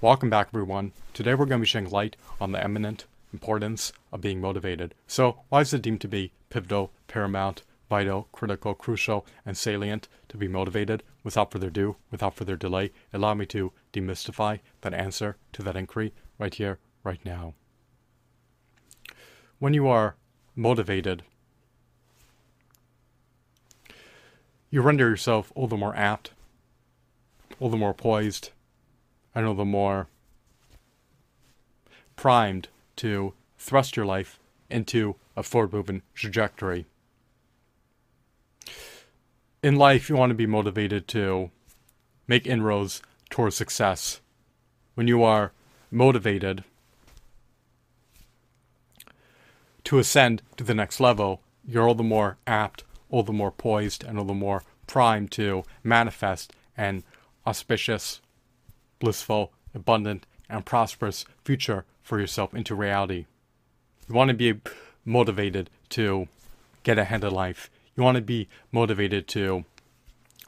Welcome back, everyone. Today we're going to be shedding light on the eminent importance of being motivated. So, why is it deemed to be pivotal, paramount, vital, critical, crucial, and salient to be motivated? Without further ado, without further delay, allow me to demystify that answer to that inquiry right here, right now. When you are motivated, you render yourself all the more apt, all the more poised, and know the more primed to thrust your life into a forward moving trajectory. In life, you want to be motivated to make inroads towards success. When you are motivated to ascend to the next level, you're all the more apt, all the more poised, and all the more primed to manifest an auspicious, blissful, abundant, and prosperous future for yourself into reality. You want to be motivated to get ahead in life. You want to be motivated to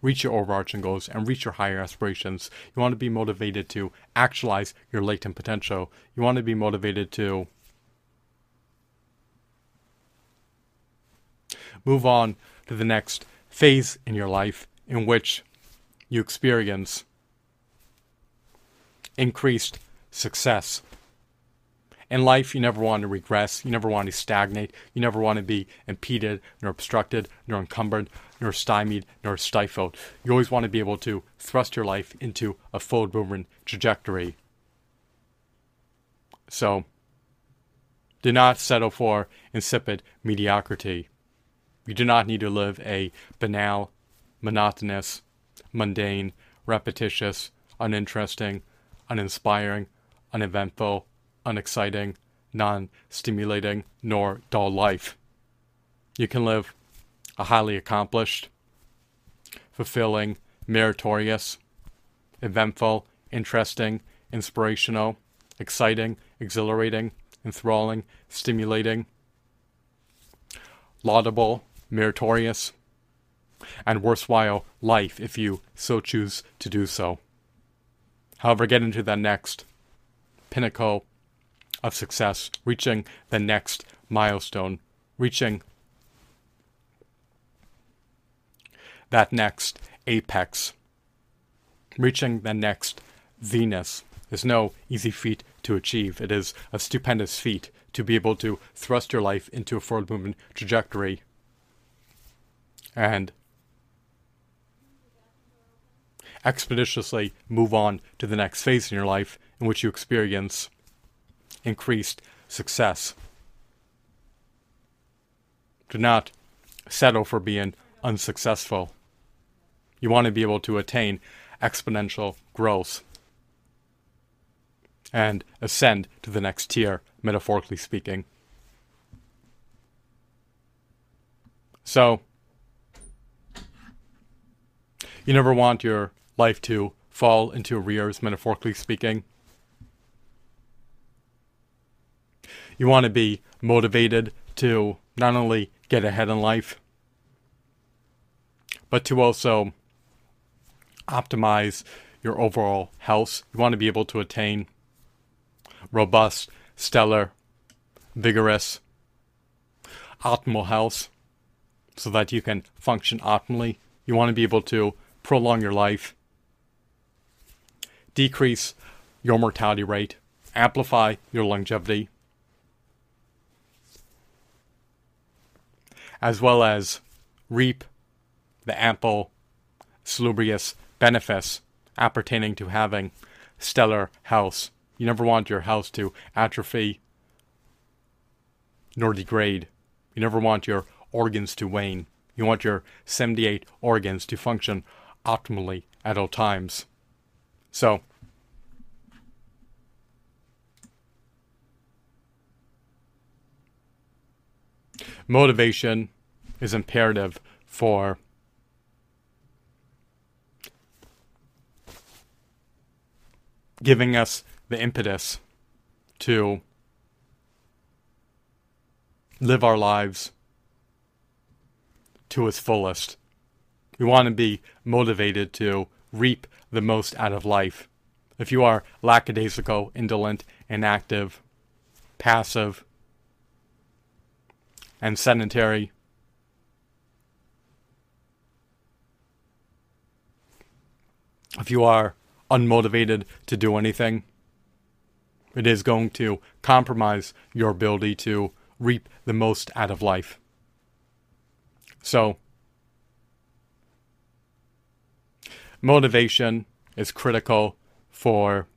reach your overarching goals and reach your higher aspirations. You want to be motivated to actualize your latent potential. You want to be motivated to move on to the next phase in your life in which you experience increased success. In life, you never want to regress, you never want to stagnate, you never want to be impeded, nor obstructed, nor encumbered, nor stymied, nor stifled. You always want to be able to thrust your life into a forward movement trajectory. So, do not settle for insipid mediocrity. You do not need to live a banal, monotonous, mundane, repetitious, uninteresting, uninspiring, uneventful, unexciting, non stimulating, nor dull life. You can live a highly accomplished, fulfilling, meritorious, eventful, interesting, inspirational, exciting, exhilarating, enthralling, stimulating, laudable, meritorious, and worthwhile life if you so choose to do so. However, get into the next pinnacle of success, reaching the next milestone, reaching that next apex, reaching the next zenith is no easy feat to achieve. It is a stupendous feat to be able to thrust your life into a forward movement trajectory and expeditiously move on to the next phase in your life in which you experience increased success. Do not settle for being unsuccessful. You want to be able to attain exponential growth and ascend to the next tier, metaphorically speaking. So, you never want your life to fall into arrears, metaphorically speaking. You want to be motivated to not only get ahead in life, but to also optimize your overall health. You want to be able to attain robust, stellar, vigorous, optimal health so that you can function optimally. You want to be able to prolong your life, decrease your mortality rate, amplify your longevity, as well as reap the ample, salubrious benefits appertaining to having stellar health. You never want your health to atrophy nor degrade. You never want your organs to wane. You want your 78 organs to function optimally at all times. So, motivation is imperative for giving us the impetus to live our lives to its fullest. We want to be motivated to reap the most out of life, If you are lackadaisical, indolent, inactive, passive, and sedentary, if you are unmotivated to do anything, it is going to compromise your ability to reap the most out of life. So, motivation is critical for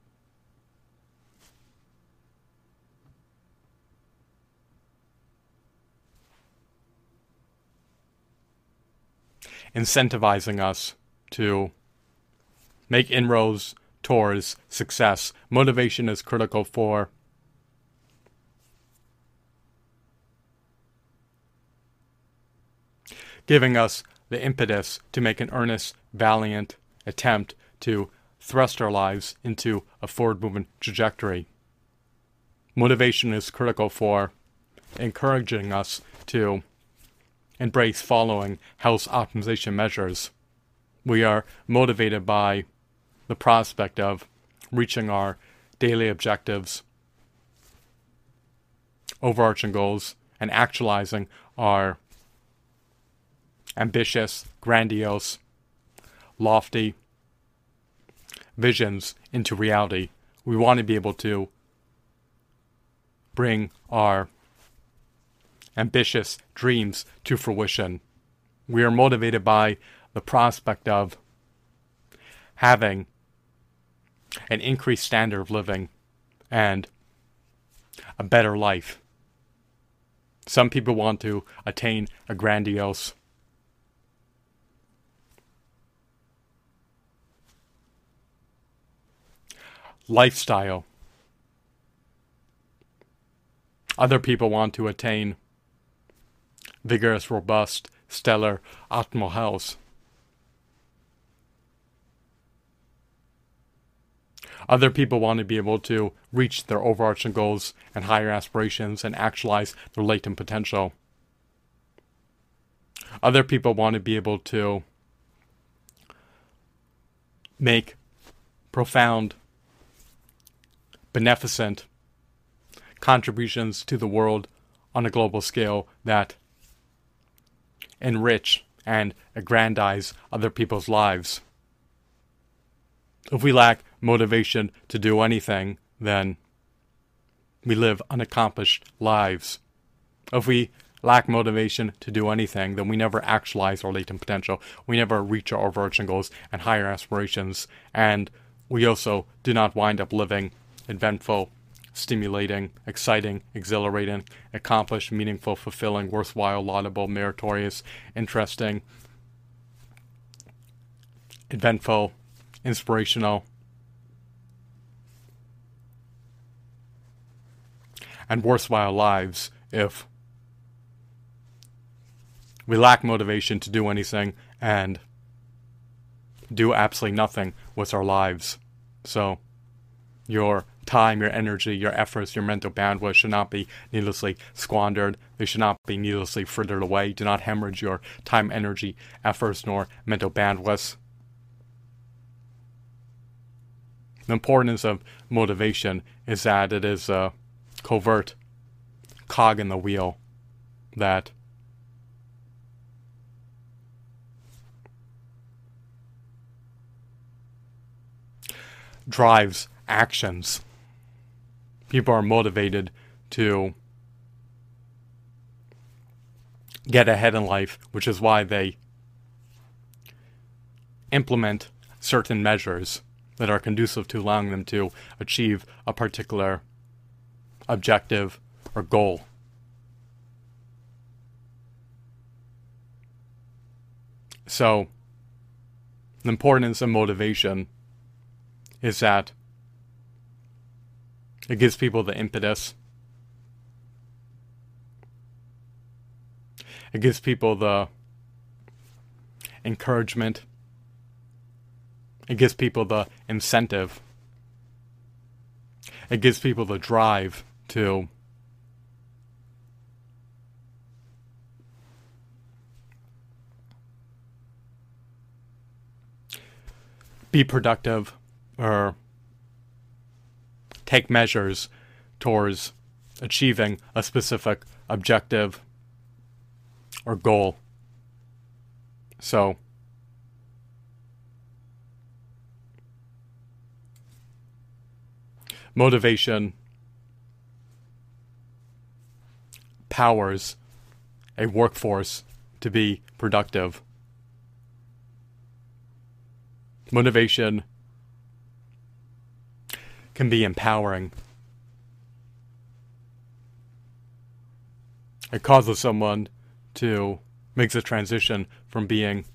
incentivizing us to make inroads towards success. Motivation is critical for giving us the impetus to make an earnest, valiant attempt to thrust our lives into a forward movement trajectory. Motivation is critical for encouraging us to embrace following health optimization measures. We are motivated by the prospect of reaching our daily objectives, overarching goals, and actualizing our ambitious, grandiose, lofty visions into reality. We want to be able to bring our ambitious dreams to fruition. We are motivated by the prospect of having an increased standard of living and a better life. Some people want to attain a grandiose lifestyle. Other people want to attain vigorous, robust, stellar optimal health. Other people want to be able to reach their overarching goals and higher aspirations and actualize their latent potential. Other people want to be able to make profound, beneficent contributions to the world on a global scale that enrich and aggrandize other people's lives. If we lack motivation to do anything, then we live unaccomplished lives. If we lack motivation to do anything, then we never actualize our latent potential. We never reach our overarching goals and higher aspirations. And we also do not wind up living eventful, stimulating, exciting, exhilarating, accomplished, meaningful, fulfilling, worthwhile, laudable, meritorious, interesting, eventful, inspirational, and worthwhile lives if we lack motivation to do anything and do absolutely nothing with our lives. So, your time, your energy, your efforts, your mental bandwidth should not be needlessly squandered. They should not be needlessly frittered away. Do not hemorrhage your time, energy, efforts, nor mental bandwidth. The importance of motivation is that it is a covert cog in the wheel that drives actions. People are motivated to get ahead in life, which is why they implement certain measures that are conducive to allowing them to achieve a particular objective or goal. So, the importance of motivation is that it gives people the impetus. It gives people the encouragement it gives people the incentive. It gives people the drive to be productive or take measures towards achieving a specific objective or goal. So, motivation powers a workforce to be productive. Motivation can be empowering. It causes someone to make the transition from being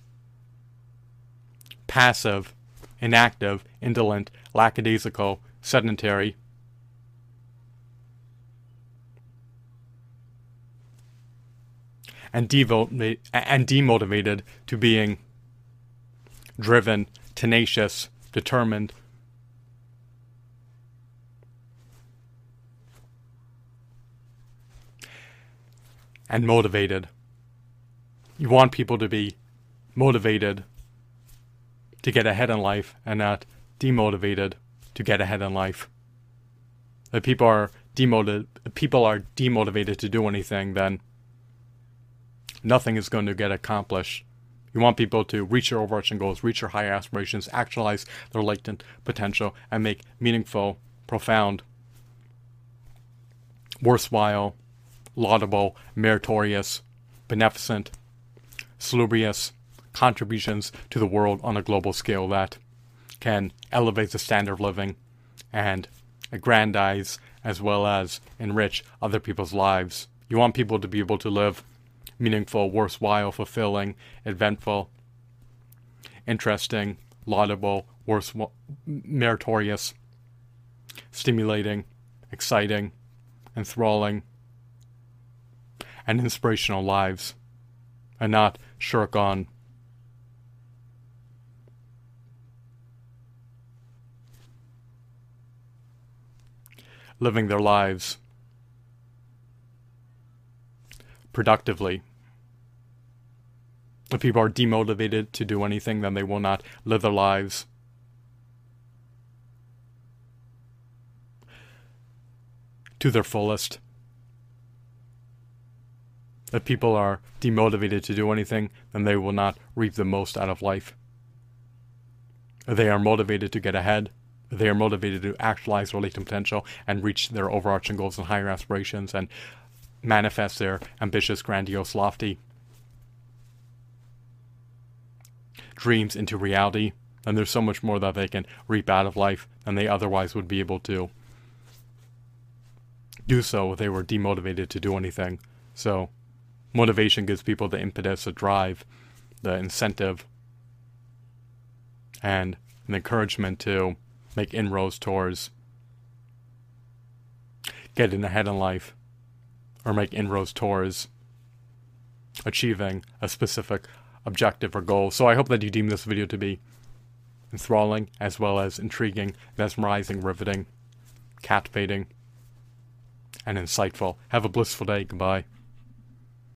passive, inactive, indolent, lackadaisical, sedentary, and, and demotivated to being driven, tenacious, determined, and motivated. You want people to be motivated to get ahead in life and not demotivated to get ahead in life. If people are demotivated, people are demotivated to do anything, then nothing is going to get accomplished. You want people to reach their overarching goals, reach their high aspirations, actualize their latent potential, and make meaningful, profound, worthwhile, laudable, meritorious, beneficent, salubrious contributions to the world on a global scale that can elevate the standard of living and aggrandize as well as enrich other people's lives. You want people to be able to live meaningful, worthwhile, fulfilling, eventful, interesting, laudable, worth, meritorious, stimulating, exciting, enthralling, and inspirational lives, and not shirk on living their lives productively if people are demotivated to do anything, then they will not live their lives. To their fullest. If people are demotivated to do anything, then they will not reap the most out of life. If they are motivated to get ahead, they are motivated to actualize their latent potential and reach their overarching goals and higher aspirations and manifest their ambitious, grandiose, lofty dreams into reality, and there's so much more that they can reap out of life than they otherwise would be able to do so if they were demotivated to do anything. So, motivation gives people the impetus, the drive, the incentive, and an encouragement to make inroads towards getting ahead in life or make inroads towards achieving a specific objective or goal. So I hope that you deem this video to be enthralling as well as intriguing, mesmerizing, riveting, captivating, and insightful. Have a blissful day. Goodbye.